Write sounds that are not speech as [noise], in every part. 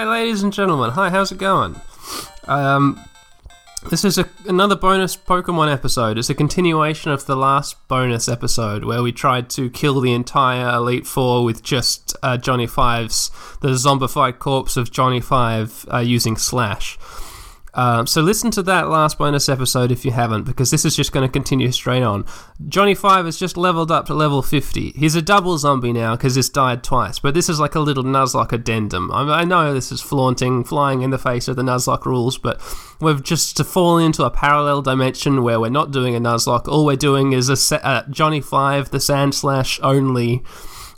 Right, ladies and gentlemen. Hi, how's it going? Um, this is a, another bonus Pokemon episode. It's a continuation of the last bonus episode where we tried to kill the entire Elite Four with just uh, Johnny Five's the zombified corpse of Johnny Five uh, using Slash. Um, so listen to that last bonus episode if you haven't, because this is just going to continue straight on. Johnny Five has just leveled up to level 50. He's a double zombie now because he's died twice, but this is like a little Nuzlocke addendum. I, I know this is flaunting, flying in the face of the Nuzlocke rules, but we've just to fall into a parallel dimension where we're not doing a Nuzlocke. All we're doing is a se- uh, Johnny Five, the Sandslash only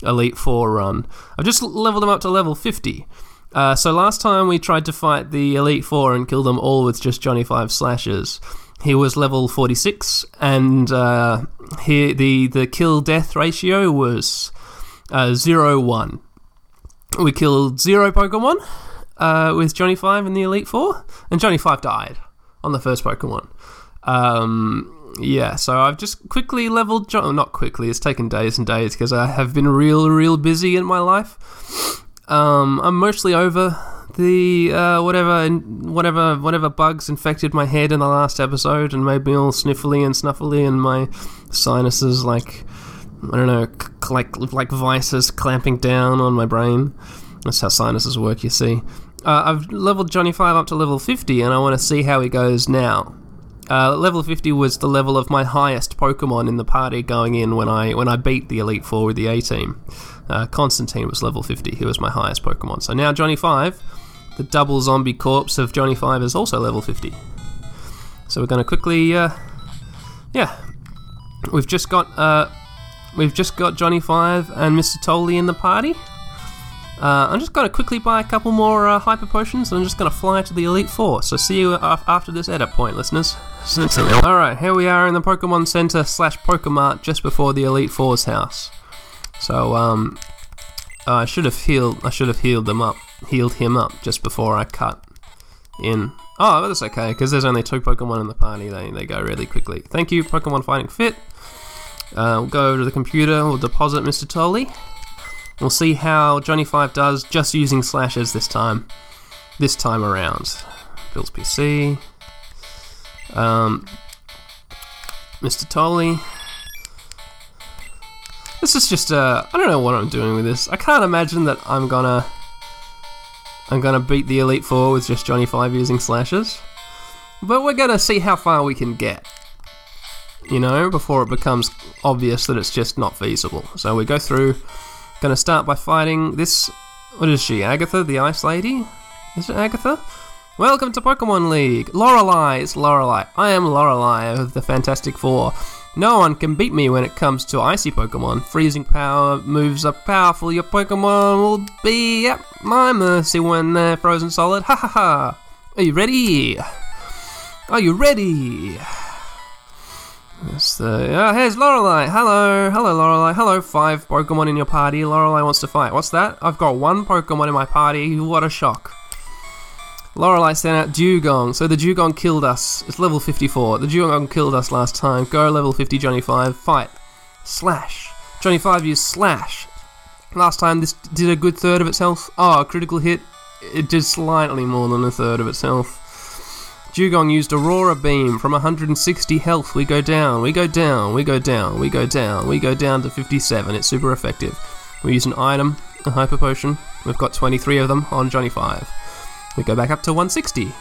Elite Four run. I've just leveled him up to level 50. Uh, so last time we tried to fight the Elite Four and kill them all with just Johnny Five slashes. He was level 46, and uh, he, the the kill death ratio was uh, zero one. We killed zero Pokemon uh, with Johnny Five in the Elite Four, and Johnny Five died on the first Pokemon. Um, yeah, so I've just quickly leveled. Not quickly; it's taken days and days because I have been real, real busy in my life. Um, I'm mostly over the uh, whatever whatever whatever bugs infected my head in the last episode and made me all sniffly and snuffly and my sinuses like I don't know c- like like vices clamping down on my brain. That's how sinuses work, you see. Uh, I've leveled Johnny Five up to level 50, and I want to see how he goes now. Uh, level 50 was the level of my highest Pokemon in the party going in when I when I beat the Elite Four with the A team. Uh, Constantine was level 50. He was my highest Pokemon. So now Johnny 5, the double zombie corpse of Johnny 5, is also level 50. So we're going to quickly, uh, yeah, we've just got uh, we've just got Johnny 5 and Mr. Tolley in the party. Uh, I'm just going to quickly buy a couple more uh, hyper potions and I'm just going to fly to the Elite Four. So see you af- after this edit point, listeners. Alright, here we are in the Pokemon Center slash Pokemart just before the Elite Four's house. So um, I should have healed. I should have healed them up, healed him up just before I cut in. Oh, that's okay because there's only two Pokemon in the party. They they go really quickly. Thank you, Pokemon Fighting Fit. Uh, we'll go to the computer. We'll deposit Mr. Tolly. We'll see how Johnny Five does just using slashes this time. This time around. Bill's PC. Um, Mr. Tolley. This is just uh, I don't know what I'm doing with this. I can't imagine that I'm gonna I'm gonna beat the Elite Four with just Johnny Five using slashes. But we're gonna see how far we can get. You know, before it becomes obvious that it's just not feasible. So we go through gonna start by fighting this what is she, Agatha, the Ice Lady? Is it Agatha? Welcome to Pokemon League! Lorelei, it's Lorelei. I am Lorelei of the Fantastic Four. No one can beat me when it comes to icy Pokemon. Freezing power moves are powerful. Your Pokemon will be at my mercy when they're frozen solid. Ha ha ha! Are you ready? Are you ready? That's the. Oh, here's Lorelei. Hello, hello, Lorelei. Hello, five Pokemon in your party. Lorelei wants to fight. What's that? I've got one Pokemon in my party. What a shock. Lorelei sent out Dewgong, so the Dewgong killed us. It's level 54. The Dewgong killed us last time. Go level 50, Johnny 5. Fight. Slash. Johnny 5 used Slash. Last time this did a good third of its health. Oh, critical hit. It did slightly more than a third of itself. Dewgong used Aurora Beam from 160 health. We go down, we go down, we go down, we go down, we go down to 57. It's super effective. We use an item, a Hyper Potion. We've got 23 of them on Johnny 5. We go back up to 160.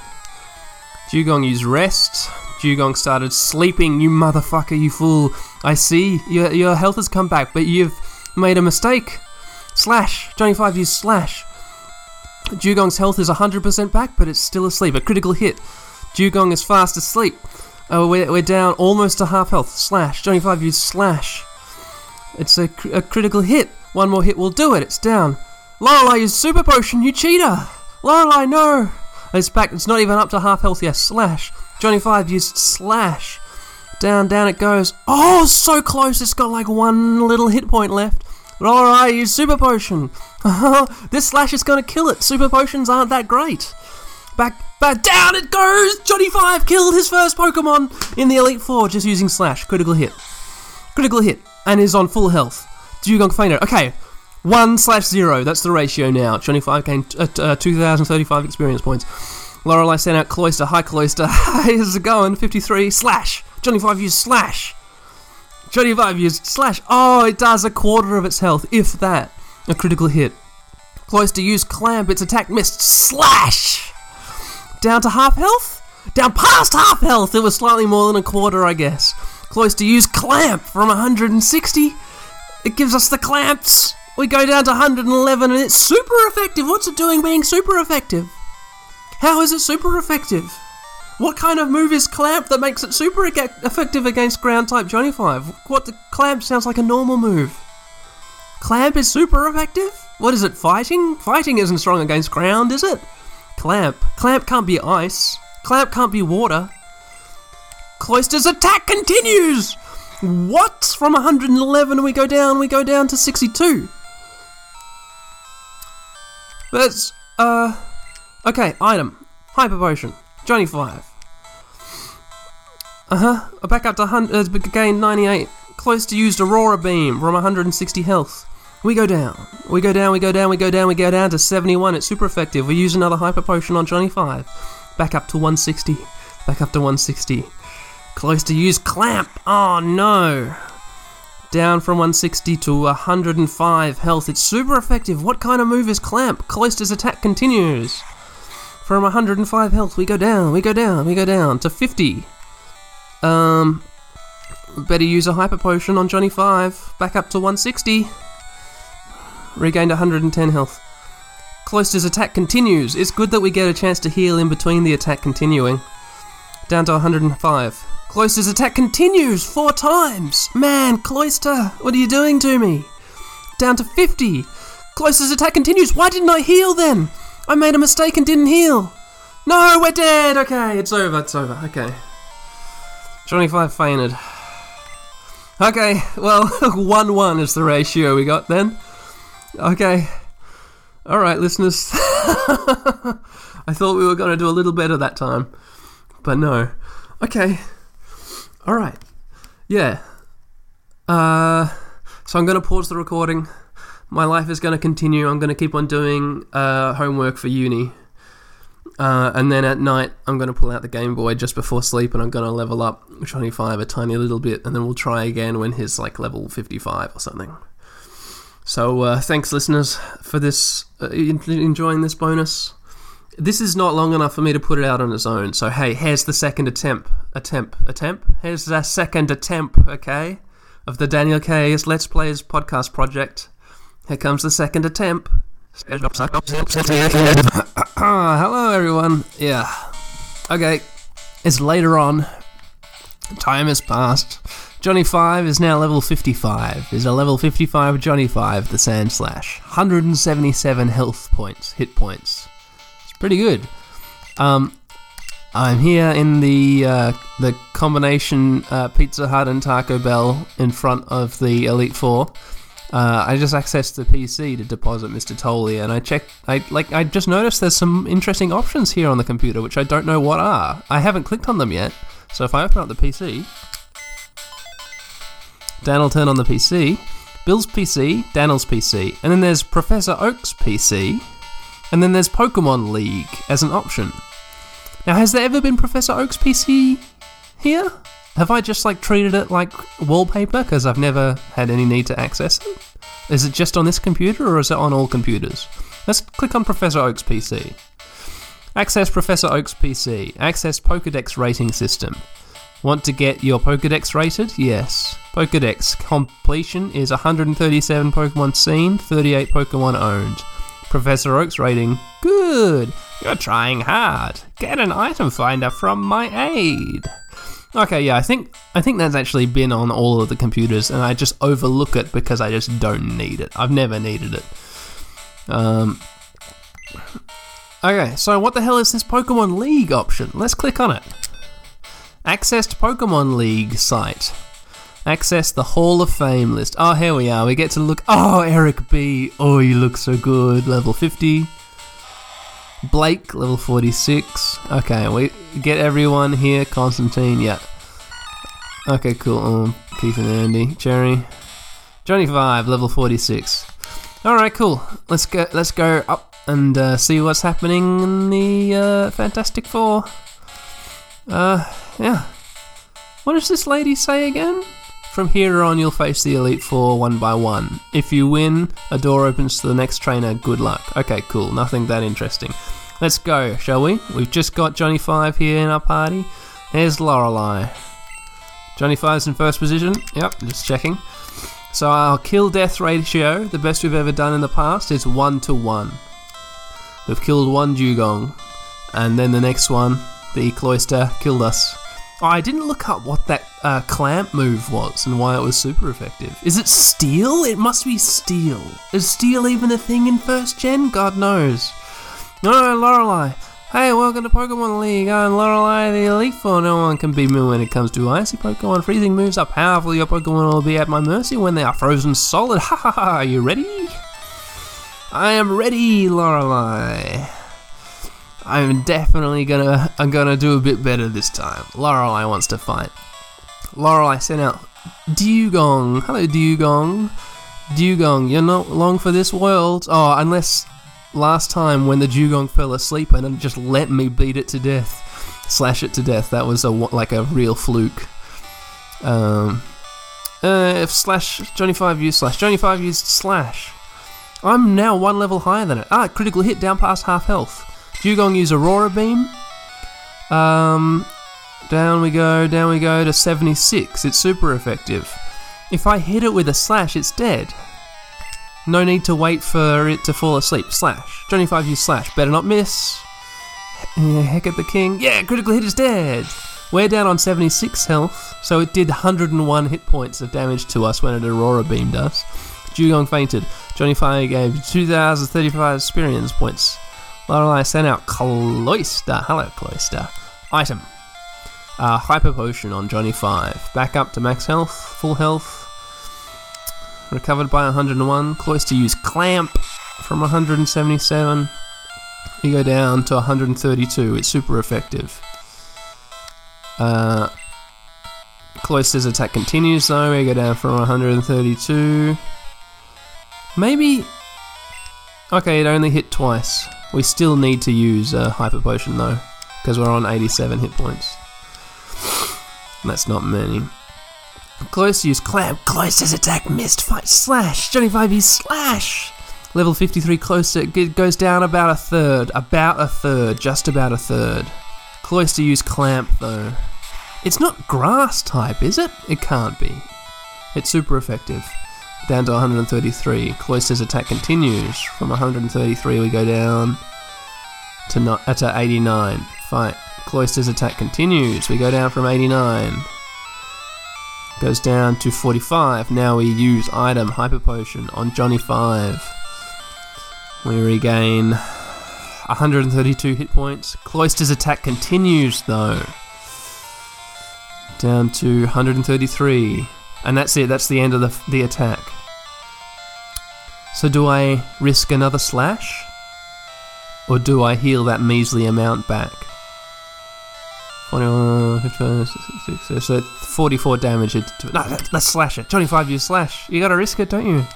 Dewgong used rest. Dewgong started sleeping. You motherfucker, you fool. I see. Your, your health has come back, but you've made a mistake. Slash. Johnny 5 used slash. Dewgong's health is 100% back, but it's still asleep. A critical hit. Dewgong is fast asleep. Oh, we're, we're down almost to half health. Slash. Johnny 5 used slash. It's a, cr- a critical hit. One more hit will do it. It's down. Lorelei used super potion. You cheater. Lorelei, no! It's back. It's not even up to half health yet. Slash. Johnny Five used slash. Down, down it goes. Oh, so close. It's got like one little hit point left. Lorelei used super potion. [laughs] this slash is gonna kill it. Super potions aren't that great. Back, back, down it goes. Johnny Five killed his first Pokemon in the Elite Four just using slash. Critical hit. Critical hit, and is on full health. Dewgong fainted. Okay, 1 slash 0. That's the ratio now. Johnny 5 gained uh, uh, 2,035 experience points. Lorelei sent out Cloyster. Hi, Cloyster. [laughs] How's it going? 53 slash. Johnny 5 used slash. Johnny 5 used slash. Oh, it does a quarter of its health, if that. A critical hit. Cloyster used clamp. Its attack missed slash. Down to half health? Down past half health. It was slightly more than a quarter, I guess. Cloyster used clamp from 160. It gives us the clamps. We go down to 111 and it's super effective. What's it doing being super effective? How is it super effective? What kind of move is clamp that makes it super effective against ground type Johnny 5? What the clamp sounds like a normal move. Clamp is super effective? What is it, fighting? Fighting isn't strong against ground, is it? Clamp. Clamp can't be ice. Clamp can't be water. Cloyster's attack continues! What? From 111 we go down, we go down to 62. That's, uh, okay, item. Hyper Potion. Johnny 5. Uh-huh, back up to 100, uh, gain 98. Cloyster used Aurora Beam from 160 health. We go down. We go down, we go down, we go down, we go down to 71. It's super effective. We use another Hyper Potion on Johnny 5. Back up to 160. Back up to 160. Cloyster use Clamp. Oh no. Down from 160 to 105 health. It's super effective. What kind of move is Clamp? Cloyster's attack continues. From 105 health, we go down, we go down, we go down to 50. Um, better use a hyper potion on Johnny 5. Back up to 160. Regained 110 health. Cloyster's attack continues. It's good that we get a chance to heal in between the attack continuing. Down to 105. Cloyster's attack continues four times. Man, Cloyster, what are you doing to me? Down to 50. Cloyster's attack continues. Why didn't I heal then? I made a mistake and didn't heal. No, we're dead. Okay, it's over. It's over. Okay. Johnny Five fainted. Okay, well, [laughs] 1 1 is the ratio we got then. Okay. Alright, listeners. [laughs] I thought we were going to do a little better that time. But no. Okay. Alright. Yeah. Uh, so I'm going to pause the recording. My life is going to continue. I'm going to keep on doing uh, homework for uni. Uh, and then at night, I'm going to pull out the Game Boy just before sleep and I'm going to level up Johnny 5 a tiny little bit. And then we'll try again when he's like level 55 or something. So uh, thanks, listeners, for this, uh, enjoying this bonus. This is not long enough for me to put it out on its own. So hey, here's the second attempt. Attempt. Attempt. Here's the second attempt. Okay, of the Daniel K's Let's Plays podcast project. Here comes the second attempt. Ah, hello, everyone. Yeah. Okay. It's later on. Time has passed. Johnny 5 is now level 55. Is a level 55 Johnny 5, the Sandslash. 177 health points, hit points. Pretty good. Um, I'm here in the uh, the combination uh, Pizza Hut and Taco Bell in front of the Elite Four. Uh, I just accessed the PC to deposit Mr. Tolley, and I checked. I like. I just noticed there's some interesting options here on the computer, which I don't know what are. I haven't clicked on them yet. So if I open up the PC, Dan will turn on the PC, Bill's PC, Daniel's PC, and then there's Professor Oak's PC, and then there's Pokemon League as an option. Now, has there ever been Professor Oak's PC here? Have I just like treated it like wallpaper because I've never had any need to access it? Is it just on this computer or is it on all computers? Let's click on Professor Oak's PC. Access Professor Oak's PC. Access Pokedex rating system. Want to get your Pokedex rated? Yes. Pokedex completion is 137 Pokemon seen, 38 Pokemon owned. Professor Oak's rating Good! You're trying hard. Get an item finder from my aid. Okay, yeah, I think I think that's actually been on all of the computers, and I just overlook it because I just don't need it. I've never needed it. Um. Okay, so what the hell is this Pokemon League option? Let's click on it. Access to Pokemon League site. Access the Hall of Fame list. Oh, here we are. We get to look. Oh, Eric B. Oh, you look so good. Level 50. Blake, level 46. Okay, we get everyone here. Constantine, yeah. Okay, cool. Um, Keith and Andy. Cherry. Johnny 5, level 46. All right, cool. Let's go. Let's go up and uh, see what's happening in the uh, Fantastic Four. Uh, yeah. What does this lady say again? From here on, you'll face the Elite Four one by one. If you win, a door opens to the next trainer. Good luck. Okay, cool. Nothing that interesting. Let's go, shall we? We've just got Johnny Five here in our party. Here's Lorelei. Johnny Five's in first position. Yep, just checking. So our kill death ratio, the best we've ever done in the past, is one to one. We've killed one Dewgong, and then the next one, the Cloyster, killed us. I didn't look up what that uh, clamp move was and why it was super effective. Is it steel? It must be steel. Is steel even a thing in first gen? God knows. No, Lorelei. Hey, welcome to Pokemon League. I'm Lorelei, the Elite Four. No one can beat me when it comes to icy Pokemon. Freezing moves are powerful. Your Pokemon will be at my mercy when they are frozen solid. Ha ha ha! Are you ready? I am ready, Lorelei. I'm definitely gonna I'm gonna do a bit better this time. Lorelei wants to fight. Lorelei sent out Dewgong. Hello, Dewgong. Dewgong, you're not long for this world. Oh, unless last time when the Dewgong fell asleep and just let me beat it to death, slash it to death. That was a like a real fluke. Um, uh, if slash Johnny Five used slash Johnny Five used slash. I'm now one level higher than it. Ah, critical hit down past half health. Dewgong use Aurora Beam. Um, down we go, down we go to 76. It's super effective. If I hit it with a slash, it's dead. No need to wait for it to fall asleep. Slash. Johnny 5 use slash. Better not miss. Heck at the king. Yeah, critical hit is dead. We're down on 76 health, so it did 101 hit points of damage to us when it Aurora beamed us. Dewgong fainted. Johnny 5 gave 2,035 experience points. Lorelei sent out Cloyster. Hello, Cloyster. Item. Uh, hyper Potion on Johnny 5. Back up to max health, full health. Recovered by 101. Cloyster use Clamp from 177. You go down to 132. It's super effective. Uh, Cloyster's attack continues though. We go down from 132. Maybe. Okay, it only hit twice. We still need to use uh, a Hyper Potion though, because we're on 87 hit points. That's not many. Cloyster use clamp. Cloyster's attack missed. Fight slash. Johnny Five use slash. Level 53 Cloyster it goes down about a third. About a third. Just about a third. Cloyster use clamp though. It's not grass type, is it? It can't be. It's super effective. Down to 133. Cloyster's attack continues. From 133 we go down to, not, uh, to 89. Fight. Cloyster's attack continues. We go down from 89. Goes down to 45. Now we use item Hyper Potion on Johnny 5. We regain 132 hit points. Cloyster's attack continues though. Down to 133. And that's it, that's the end of the, the attack. So do I risk another slash? Or do I heal that measly amount back? 21, 55, 66, so 44 damage. No, let's slash it. 25 you slash. You gotta risk it, don't you?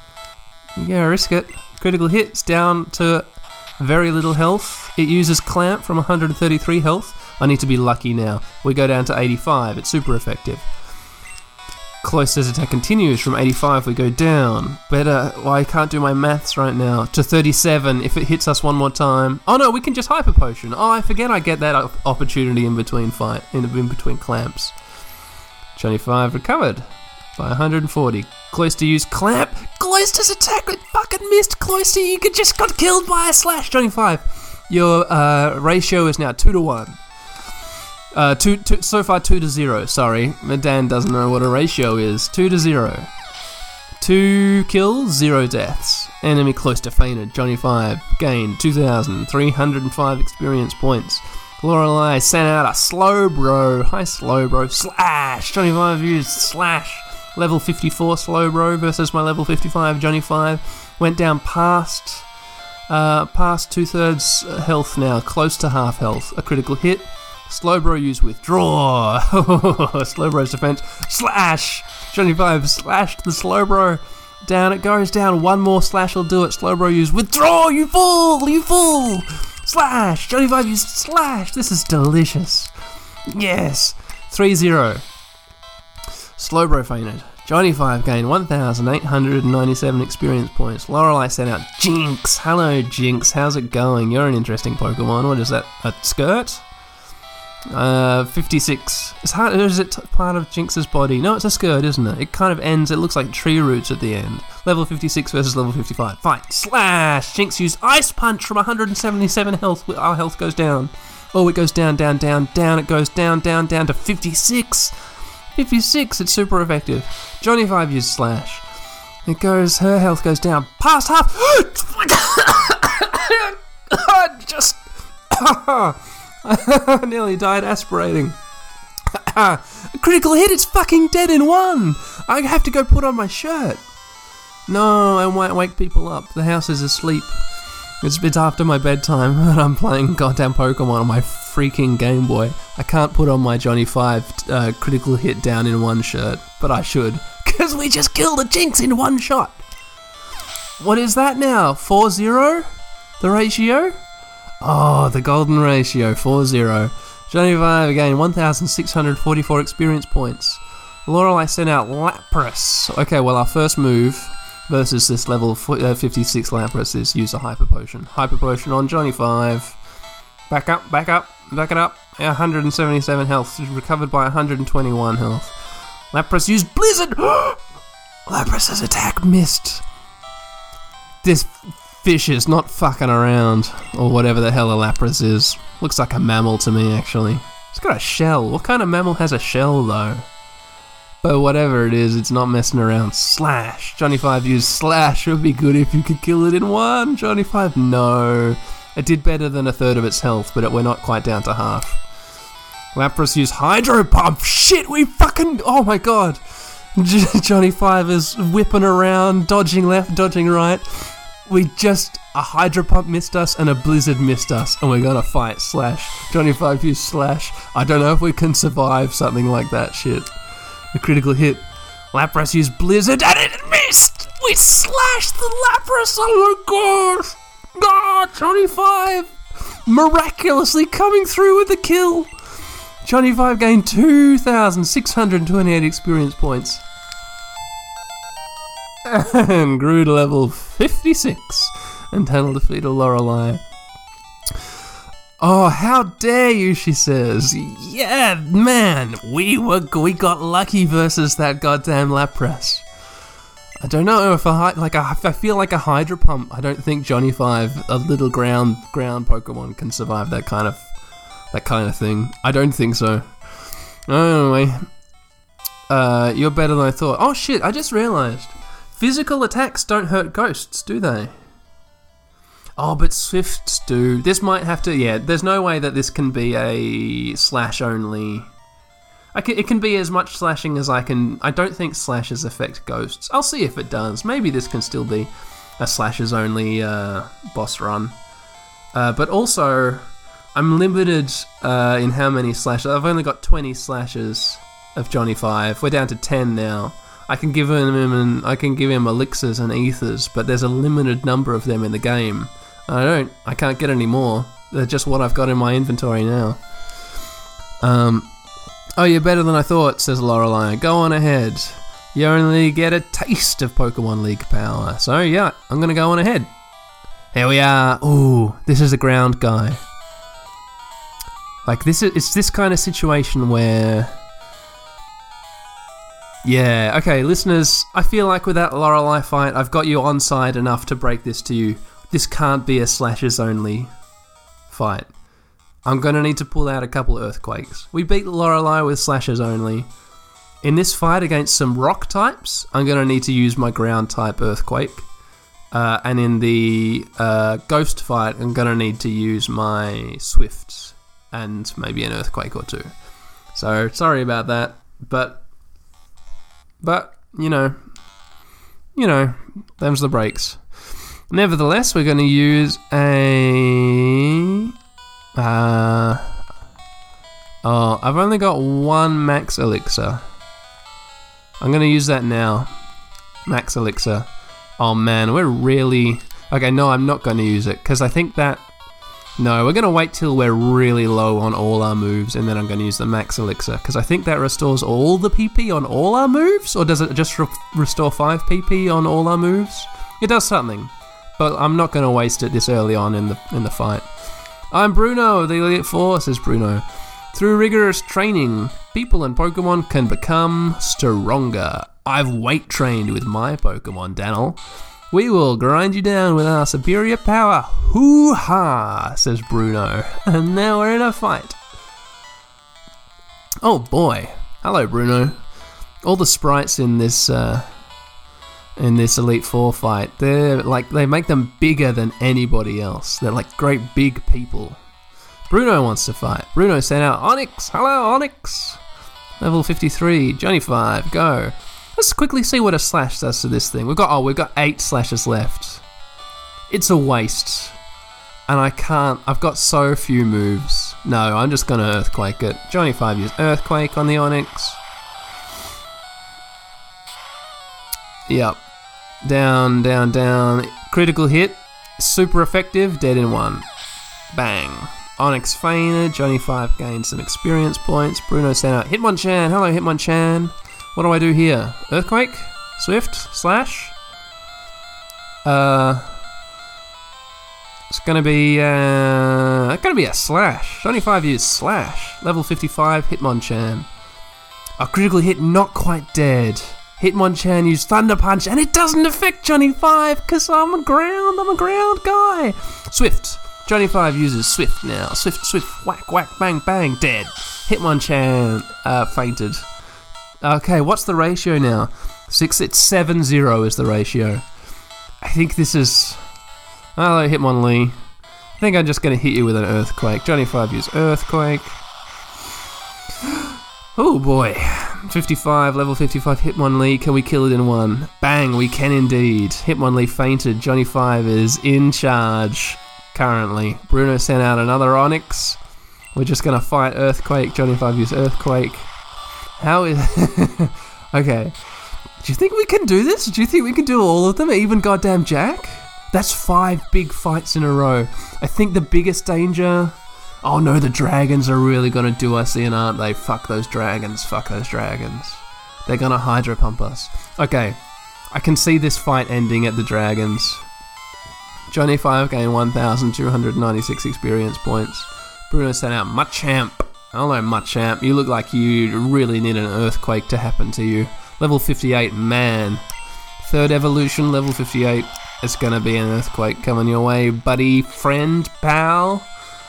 You gotta risk it. Critical hits down to very little health. It uses clamp from 133 health. I need to be lucky now. We go down to 85. It's super effective. Cloyster's attack continues from 85. We go down. Better. Well, I can't do my maths right now. To 37. If it hits us one more time. Oh no, we can just hyper potion. Oh, I forget I get that opportunity in between fight, in, in between clamps. 25 recovered by 140. Cloyster used clamp. Cloyster's attack fucking missed. Cloyster, you could just got killed by a slash. 25. Your uh, ratio is now 2 to 1. Uh, two, two, so far, 2 to 0. Sorry. Dan doesn't know what a ratio is. 2 to 0. 2 kills, 0 deaths. Enemy Cloyster fainted. Johnny 5 gained 2,305 experience points. Lorelei sent out a Slowbro. Hi, Slowbro. Slash! Johnny 5 used slash. Level 54 Slowbro versus my level 55 Johnny 5. Went down past. Uh, past two thirds health now, close to half health. A critical hit. Slowbro use withdraw. [laughs] Slowbro's defense slash. Johnny Five slashed the Slowbro. Down it goes, down. One more slash will do it. Slowbro use withdraw, you fool, you fool! Slash! Johnny 5 use slash! This is delicious. Yes! 3 0. Slowbro fainted. Johnny 5 gained 1,897 experience points. Lorelei sent out Jynx. Hello, Jynx. How's it going? You're an interesting Pokemon. What is that? A skirt? Uh, 56. Is, hard, is it part of Jynx's body? No, it's a skirt, isn't it? It kind of ends, it looks like tree roots at the end. Level 56 versus level 55. Fight. Slash! Jynx used Ice Punch from 177 health. Our health goes down. Oh, it goes down, down, down, down. It goes down, down, down to 56. 56, it's super effective. Johnny 5 used Slash. It goes, her health goes down past half. Just. [laughs] Nearly died aspirating. a [coughs] critical hit, it's fucking dead in one! I have to go put on my shirt. No, I won't wake people up. The house is asleep. It's, it's after my bedtime [laughs] and I'm playing goddamn Pokemon on my freaking Game Boy. I can't put on my Johnny 5 uh, critical hit down in one shirt, but I should. [laughs] Because we just killed a Jynx in one shot! What is that now? 4 0? The ratio? Oh, the golden ratio, 4-0. Johnny Five again, 1,644 experience points. Lorelei sent out Lapras. Okay, well, our first move versus this level uh, 56 Lapras is use a Hyper Potion. Hyper Potion on Johnny 5. Back up, back up, back it up. 177 health, recovered by 121 health. Lapras used Blizzard! [gasps] Lapras's attack missed. This fish is not fucking around, or whatever the hell a lapras is. Looks like a mammal to me, actually. It's got a shell. What kind of mammal has a shell, though? But whatever it is, it's not messing around. Slash. Johnny 5 used Slash. It would be good if you could kill it in one. Johnny 5, no. It did better than a third of its health, but it, we're not quite down to half. Lapras used Hydro Pump. Shit, we fucking. Oh my god. [laughs] Johnny 5 is whipping around, dodging left, dodging right we just a hydro pump missed us and a blizzard missed us, and we're gonna fight slash Johnny Five slash. I don't know if we can survive something like that shit. A critical hit. Lapras used blizzard and it missed. We slashed the Lapras. Oh my gosh! God, Johnny Five miraculously coming through with the kill. Johnny Five gained 2,628 experience points and grew to level 56 and handled defeat of Lorelei. Oh, how dare you, she says. Yeah, man, we were we got lucky versus that goddamn Lapras. I don't know if a like I feel like a Hydro Pump. I don't think Johnny Five, a little ground ground Pokemon, can survive that kind of that kind of thing. I don't think so. Anyway, uh, you're better than I thought. Oh shit! I just realized Physical attacks don't hurt ghosts, do they? Oh, but swifts do. This might have to. Yeah, there's no way that this can be a slash only. I can, it can be as much slashing as I can. I don't think slashes affect ghosts. I'll see if it does. Maybe this can still be a slashes only uh, boss run. Uh, but also, I'm limited uh, in how many slashes. I've only got 20 slashes of Johnny Five. We're down to 10 now. I can give him I can give him elixirs and ethers, but there's a limited number of them in the game. I don't. I can't get any more. They're just what I've got in my inventory now. Um. Oh, you're better than I thought, says Lorelei. Go on ahead. You only get a taste of Pokemon League power. So yeah, I'm gonna go on ahead. Here we are. Ooh, this is a ground guy. Like this is it's this kind of situation where yeah, okay, listeners, I feel like with that Lorelei fight, I've got you on side enough to break this to you. This can't be a slashes only fight. I'm gonna need to pull out a couple earthquakes. We beat Lorelei with slashes only. In this fight against some rock types, I'm gonna need to use my ground type earthquake. Uh, and in the uh, ghost fight, I'm gonna need to use my swifts and maybe an earthquake or two. So sorry about that, but but, you know, you know, them's the breaks. Nevertheless, we're going to use a. Uh, oh, I've only got one max elixir. I'm going to use that now. Max elixir. Oh man, we're really. Okay, no, I'm not going to use it because I think that. No, we're going to wait till we're really low on all our moves and then I'm going to use the max elixir because I think that restores all the PP on all our moves or does it just re- restore 5 PP on all our moves? It does something, but I'm not going to waste it this early on in the in the fight. I'm Bruno, of the Elite Four, says Bruno. Through rigorous training, people and Pokemon can become stronger. I've weight trained with my Pokemon, Daniel. We will grind you down with our superior power. Hoo ha, says Bruno. [laughs] And now we're in a fight. Oh boy. Hello, Bruno. All the sprites in this uh, in this Elite Four fight, they're like they make them bigger than anybody else. They're like great big people. Bruno wants to fight. Bruno sent out Onix. Hello, Onix. Level 53. Johnny 5. Go. Let's quickly see what a slash does to this thing. We've got oh, we've got eight slashes left. It's a waste. And I can't I've got so few moves. No, I'm just gonna earthquake it. Johnny 5 use earthquake on the Onix. Yep. Down, down, down. Critical hit. Super effective. Dead in one. Bang. Onix fainted. Johnny 5 gained some experience points. Bruno sent out Hitmonchan. Hello, Hitmonchan. What do I do here? Earthquake? Swift? Slash? Uh. It's gonna be, uh. It's gonna be a slash. Johnny 5 used slash. Level 55, Hitmonchan. A critical hit, not quite dead. Hitmonchan used Thunder Punch, and it doesn't affect Johnny 5 because I'm a ground, I'm a ground guy. Swift. Johnny 5 uses Swift now. Swift, Swift, whack, whack, bang, bang, dead. Hitmonchan uh, fainted. Okay, what's the ratio now? Six, it's 7 0 is the ratio. I think this is. Hello, Hitmonlee. I think I'm just going to hit you with an Earthquake. Johnny 5 use Earthquake. [gasps] Oh boy. 55, level 55, Hitmonlee. Can we kill it in one? Bang, we can indeed. Hitmonlee fainted. Johnny 5 is in charge currently. Bruno sent out another Onix. We're just going to fight Earthquake. Johnny 5 use Earthquake. How is. [laughs] okay. Do you think we can do this? Do you think we can do all of them? Even goddamn Jack? That's five big fights in a row. I think the biggest danger. Oh no, the dragons are really gonna do us in, aren't they? Fuck those dragons. Fuck those dragons. They're gonna hydro pump us. Okay. I can see this fight ending at the dragons. Johnny 5 gained 1,296 experience points. Bruno sent out Machamp. Hello, Machamp. You look like you really need an earthquake to happen to you. Level 58, man. Third evolution, level 58. It's gonna be an earthquake coming your way, buddy, friend, pal.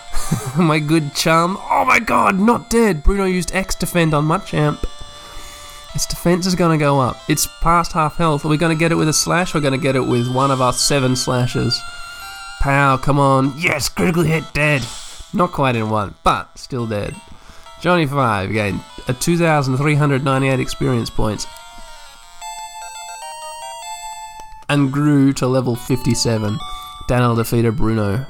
[laughs] my good chum. Oh my god, not dead. Bruno used X defend on Machamp. Its defense is going to go up. It's past half health. Are we going to get it with a slash? We're going to get it with one of our seven slashes. Pow, come on. Yes, critical hit, dead. Not quite in one, but still dead. Johnny 5 gained a 2,398 experience points and grew to level 57. Daniel defeated Bruno.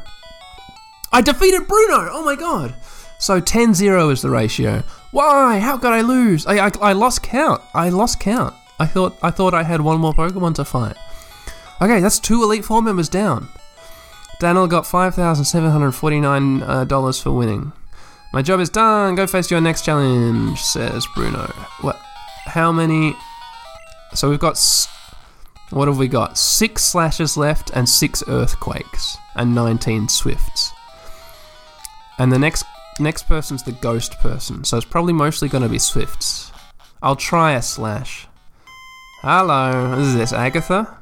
I defeated Bruno! Oh my god! So 10 0 is the ratio. Why? How could I lose? I, I, I lost count. I lost count. I thought I thought I had one more Pokemon to fight. Okay, that's two Elite Four members down. Daniel got five thousand seven hundred forty-nine uh, dollars for winning. My job is done. Go face your next challenge, says Bruno. What? How many? So we've got. What have we got? Six slashes left and six earthquakes and nineteen swifts. And the next next person's the ghost person, so it's probably mostly going to be swifts. I'll try a slash. Hello, is this Agatha?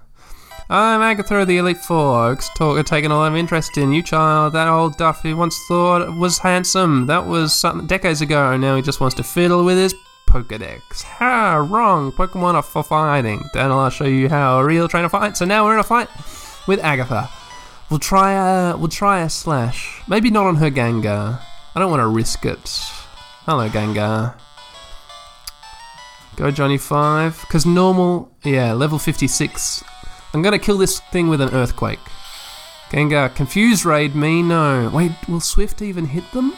I'm Agatha the Elite Four. Oaks talk, taking a lot of interest in you, child. That old duff who once thought was handsome. That was some decades ago, and now he just wants to fiddle with his Pokedex. Ha! Wrong. Pokemon are for fighting. Then I'll show you how a real trainer fights. So now we're in a fight with Agatha. We'll try a we'll try a slash. Maybe not on her Gengar. I don't want to risk it. Hello, Gengar. Go Johnny 5. Because normal, yeah, level 56. I'm to kill this thing with an Earthquake. Gengar, confused raid me? No. Wait, will Swift even hit them?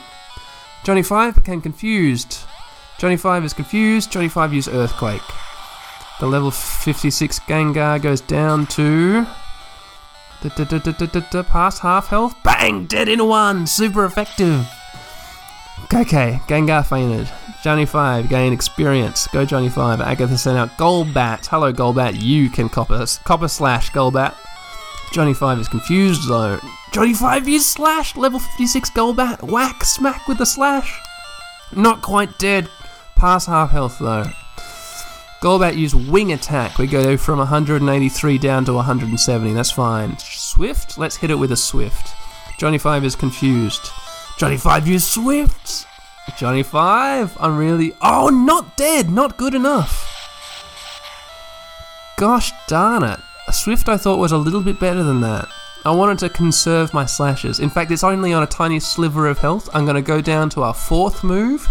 Johnny 5 became confused. Johnny 5 is confused. Johnny 5 used Earthquake. The level 56 Gengar goes down to. Past half health. Bang! Dead in one! Super effective! Okay, Gengar fainted. Johnny 5, gain experience. Go Johnny 5. Agatha sent out Golbat. Hello Golbat, you can copper, copper slash Golbat. Johnny 5 is confused though. Johnny 5 is slash! Level 56 Golbat. Whack! Smack with the slash! Not quite dead. Past half health though. Golbat used wing attack. We go from 183 down to 170. That's fine. Swift? Let's hit it with a Swift. Johnny 5 is confused. Johnny 5 used Swift! Johnny 5, I'm really. Oh, not dead! Not good enough! Gosh darn it. A Swift I thought was a little bit better than that. I wanted to conserve my slashes. In fact, it's only on a tiny sliver of health. I'm going to go down to our fourth move,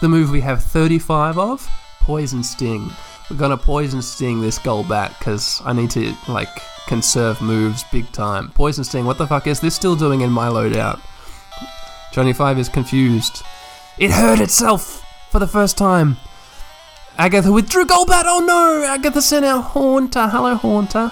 the move we have 35 of Poison Sting. We're going to Poison Sting this Golbat because I need to, like, conserve moves big time. Poison Sting, what the fuck is this still doing in my loadout? Johnny 5 is confused. It hurt itself for the first time. Agatha withdrew Golbat. Oh no! Agatha sent out Haunter. Hello, Haunter.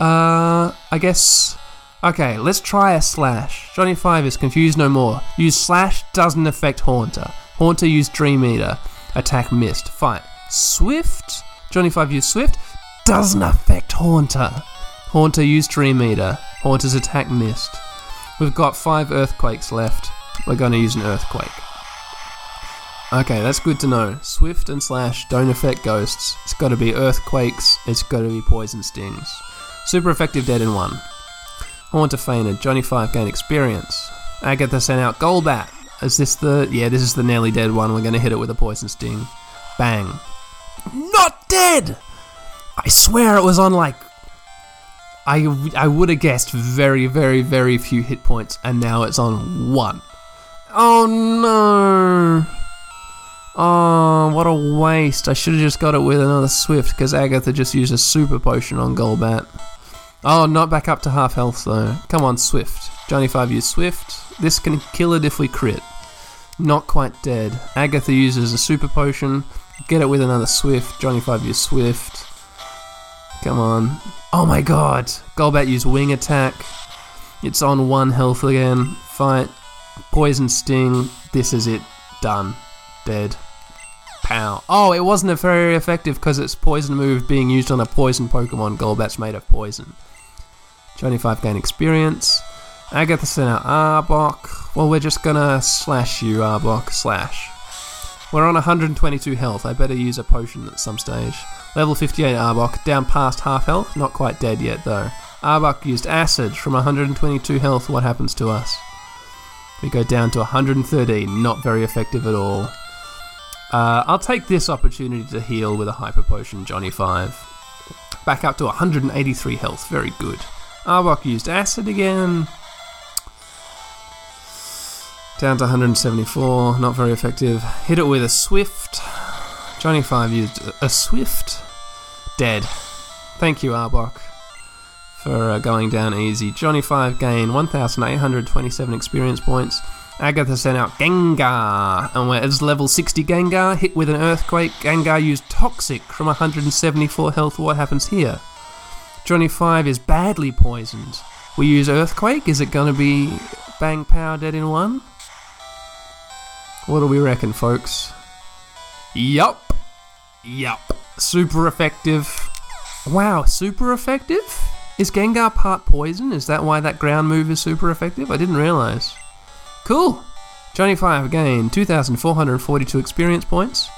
Uh, I guess. Okay, let's try a slash. Johnny Five is confused no more. Use slash doesn't affect Haunter. Haunter used Dream Eater. Attack missed. Fight. Swift. Johnny Five used Swift. Doesn't affect Haunter. Haunter used Dream Eater. Haunter's attack missed. We've got five earthquakes left. We're going to use an earthquake. Okay, that's good to know. Swift and Slash don't affect ghosts. It's got to be earthquakes. It's got to be poison stings. Super effective dead in one. Haunter fainted. Johnny Five gained experience. Agatha sent out Golbat. Is this the? Yeah, this is the nearly dead one. We're gonna hit it with a poison sting. Bang. Not dead. I swear it was on like. I I would have guessed very very very few hit points, and now it's on one. Oh no. Oh, what a waste. I should have just got it with another Swift because Agatha just used a super potion on Golbat. Oh, not back up to half health though. Come on, Swift. Johnny 5 used Swift. This can kill it if we crit. Not quite dead. Agatha uses a super potion. Get it with another Swift. Johnny 5 used Swift. Come on. Oh my god. Golbat used Wing Attack. It's on one health again. Fight. Poison Sting. This is it. Done. Dead. Pow. Oh, it wasn't very effective because it's poison move being used on a poison Pokemon. Golbat's made of poison. 25 gain experience. Agatha sent out Arbok. Well, we're just gonna slash you, Arbok. Slash. We're on 122 health. I better use a potion at some stage. Level 58 Arbok, down past half health. Not quite dead yet, though. Arbok used Acid from 122 health. What happens to us? We go down to 113. Not very effective at all. Uh, I'll take this opportunity to heal with a Hyper Potion, Johnny 5. Back up to 183 health. Very good. Arbok used Acid again. Down to 174, not very effective. Hit it with a Swift. Johnny 5 used a Swift. Dead. Thank you, Arbok, for uh, going down easy. Johnny 5 gained 1,827 experience points. Agatha sent out Gengar, and we're as level 60 Gengar, hit with an Earthquake. Gengar used Toxic from 174 health. What happens here? Johnny 5 is badly poisoned. We use Earthquake. Is it going to be Bang Power dead in one? What do we reckon, folks? Yup. Yup. Super effective. Wow, super effective? Is Gengar part poison? Is that why that ground move is super effective? I didn't realize. Cool. Johnny 5 again, 2,442 experience points.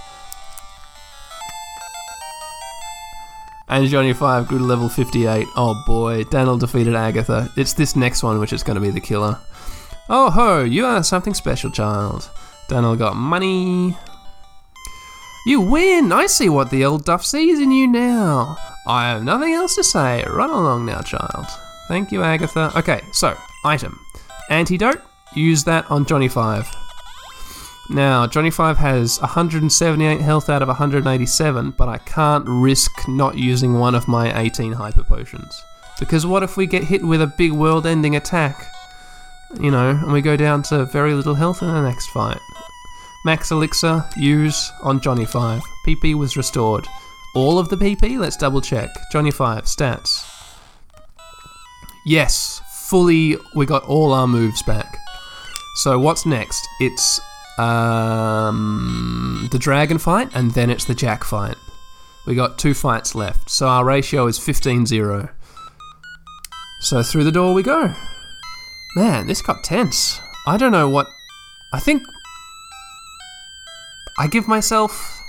And Johnny 5 grew to level 58. Oh boy, Daniel defeated Agatha. It's this next one which is going to be the killer. Oh ho, you are something special, child. Daniel got money. You win! I see what the old duff sees in you now. I have nothing else to say. Run along now, child. Thank you, Agatha. Okay, so, item. Antidote. Use that on Johnny 5. Now, Johnny 5 has 178 health out of 187, but I can't risk not using one of my 18 hyper potions. Because what if we get hit with a big world ending attack? You know, and we go down to very little health in the next fight. Max Elixir, use on Johnny 5. PP was restored. all of the PP? Let's double check. Johnny 5, stats. Yes, fully, we got all our moves back. So what's next? It's um, the dragon fight, and then it's the jack fight. We got two fights left, so our ratio is 15 0. So through the door we go. Man, this got tense. I don't know what. I think. I give myself.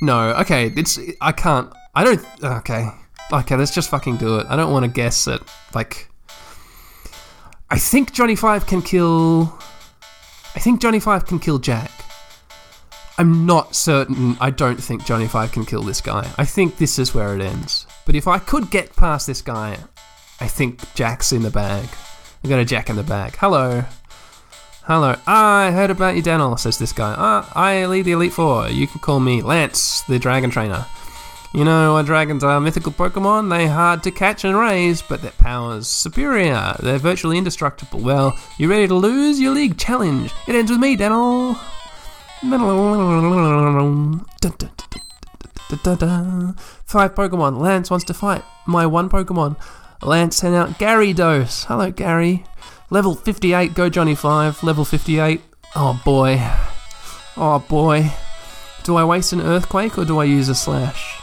No, okay, it's. I can't. I don't. Okay. Okay, let's just fucking do it. I don't want to guess it. Like. I think Johnny Five can kill. I think Johnny Five can kill Jack. I'm not certain. I don't think Johnny Five can kill this guy. I think this is where it ends. But if I could get past this guy, I think Jack's in the bag. I got a Jack in the bag. Hello. Hello. I heard about you, Daniel, says this guy. Ah, I lead the Elite Four. You can call me Lance, the Dragon Trainer. You know, our dragons are mythical Pokemon. They're hard to catch and raise, but their power's superior. They're virtually indestructible. Well, you ready to lose your league challenge? It ends with me, Daniel. Five Pokemon. Lance wants to fight. My one Pokemon. Lance sent out Gyarados. Hello, Gary. Level 58, go Johnny 5. Level 58. Oh boy. Oh boy. Do I waste an Earthquake or do I use a Slash?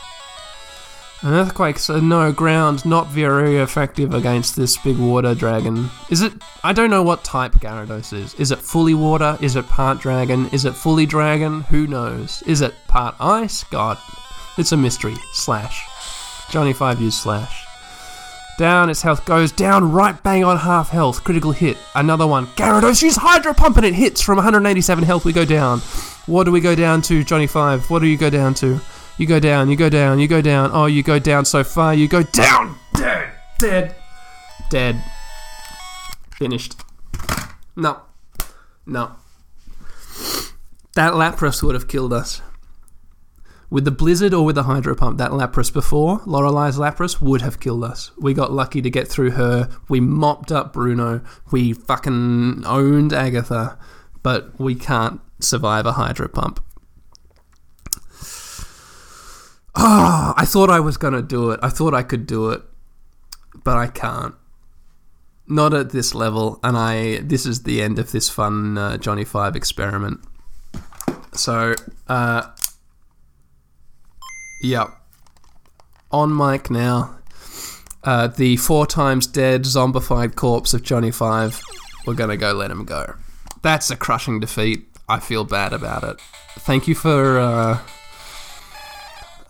An Earthquake's a no ground, not very effective against this big water dragon. Is it? I don't know what type Gyarados is. Is it fully water? Is it part dragon? Is it fully dragon? Who knows? Is it part ice? God. It's a mystery. Slash. Johnny 5 used Slash. Down, its health goes down right bang on half health. Critical hit. Another one. Gyarados use Hydro Pump and it hits from 187 health. We go down. What do we go down to, Johnny 5? What do you go down to? You go down, you go down, you go down. Oh, you go down so far. You go down. Dead. Dead. Dead. Finished. No. No. That Lapras would have killed us. With the Blizzard or with the Hydro Pump, that Lapras before, Lorelei's Lapras, would have killed us. We got lucky to get through her. We mopped up Bruno. We fucking owned Agatha. But we can't survive a Hydro Pump. Ah, I thought I was gonna do it. I thought I could do it, but I can't. Not at this level, and I. This is the end of this fun uh, Johnny Five experiment. So, uh, Yep. On mic now. Uh, the four times dead zombified corpse of Johnny Five. We're gonna go let him go. That's a crushing defeat. I feel bad about it. Thank you for. Uh...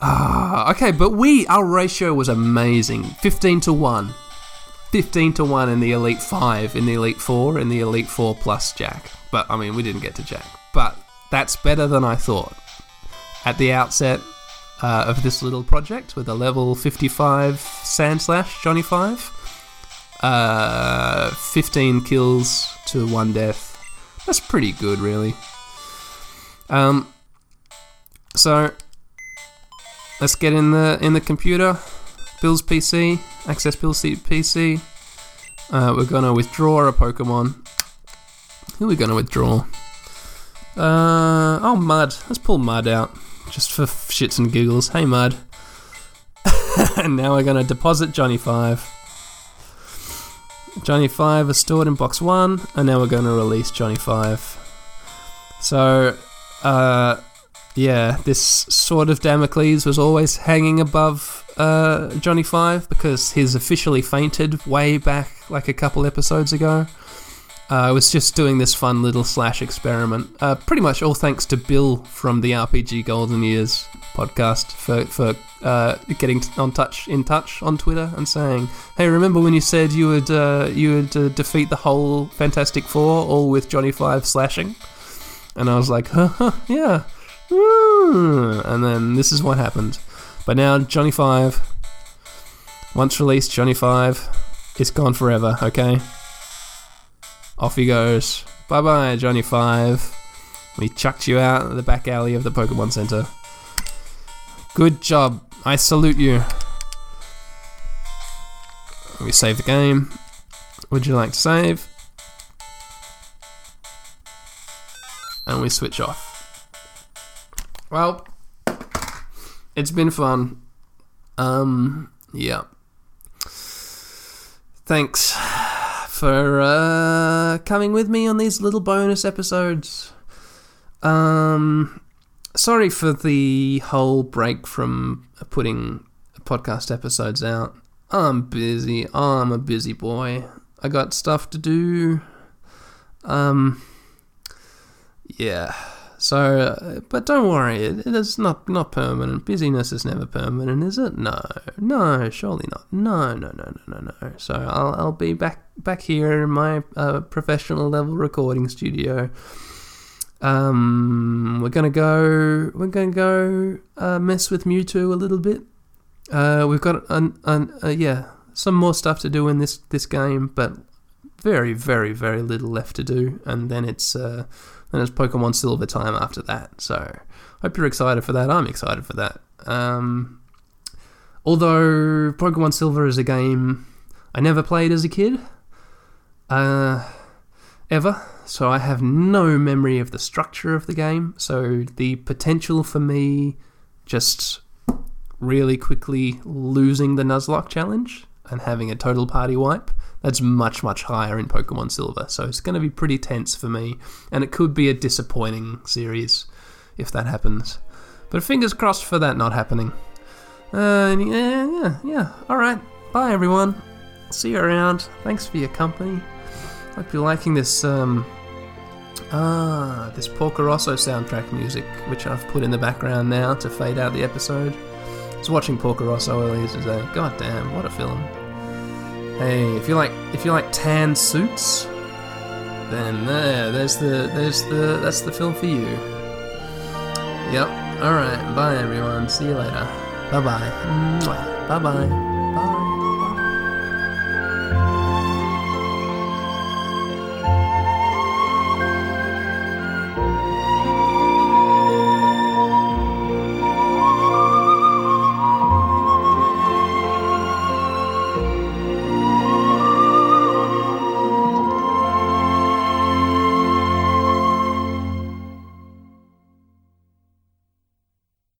Ah, okay, but we our ratio was amazing. Fifteen to one. 15 to 1 in the Elite 5, in the Elite 4, in the Elite 4 plus Jack. But, I mean, we didn't get to Jack. But that's better than I thought. At the outset, uh, of this little project with a level 55 Sandslash Johnny 5. Uh, 15 kills to 1 death. That's pretty good, really. Um, so, let's get in the in the computer. Bill's PC, access Bill's PC. Uh, we're gonna withdraw a Pokemon. Who are we gonna withdraw? Uh, oh, Mud. Let's pull Mud out just for shits and giggles. Hey, Mud. [laughs] and now we're going to deposit Johnny 5. Johnny 5 is stored in box 1, and now we're going to release Johnny 5. So, uh, yeah, this sword of Damocles was always hanging above uh, Johnny 5 because he's officially fainted way back like a couple episodes ago. Uh, I was just doing this fun little slash experiment. Uh, pretty much all thanks to Bill from the RPG Golden Years podcast for for uh, getting on touch in touch on Twitter and saying, "Hey, remember when you said you would uh, you would uh, defeat the whole Fantastic Four all with Johnny Five slashing?" And I was like, "Huh, huh yeah." And then this is what happened. But now Johnny Five, once released, Johnny Five, it's gone forever. Okay. Off he goes. Bye bye, Johnny Five. We chucked you out the back alley of the Pokemon Center. Good job. I salute you. We save the game. Would you like to save? And we switch off. Well, it's been fun. Um, yeah. Thanks for uh, coming with me on these little bonus episodes. Um, sorry for the whole break from putting podcast episodes out. I'm busy. I'm a busy boy. I got stuff to do. Um, yeah. So, uh, but don't worry, it, it is not not permanent. Busyness is never permanent, is it? No, no, surely not. No, no, no, no, no, no. So I'll I'll be back back here in my uh, professional level recording studio. Um, we're gonna go. We're gonna go uh, mess with Mewtwo a little bit. Uh, we've got an, an uh, yeah some more stuff to do in this this game, but very very very little left to do, and then it's uh, then it's Pokemon Silver time after that. So hope you're excited for that. I'm excited for that. Um, although Pokemon Silver is a game I never played as a kid, uh, ever. So I have no memory of the structure of the game. So the potential for me just really quickly losing the Nuzlocke challenge and having a total party wipe, that's much, much higher in Pokemon Silver. So it's going to be pretty tense for me, and it could be a disappointing series if that happens. But fingers crossed for that not happening. Uh, yeah, yeah, yeah. All right. Bye, everyone. See you around. Thanks for your company. Hope you're liking this, um, ah, this Porco Rosso soundtrack music, which I've put in the background now to fade out the episode. I was watching Porco Rosso earlier today. God damn, what a film. Hey, if you like if you like tan suits, then there, there's the there's the that's the film for you. Yep. All right. Bye everyone. See you later. Bye bye. Bye bye. Bye.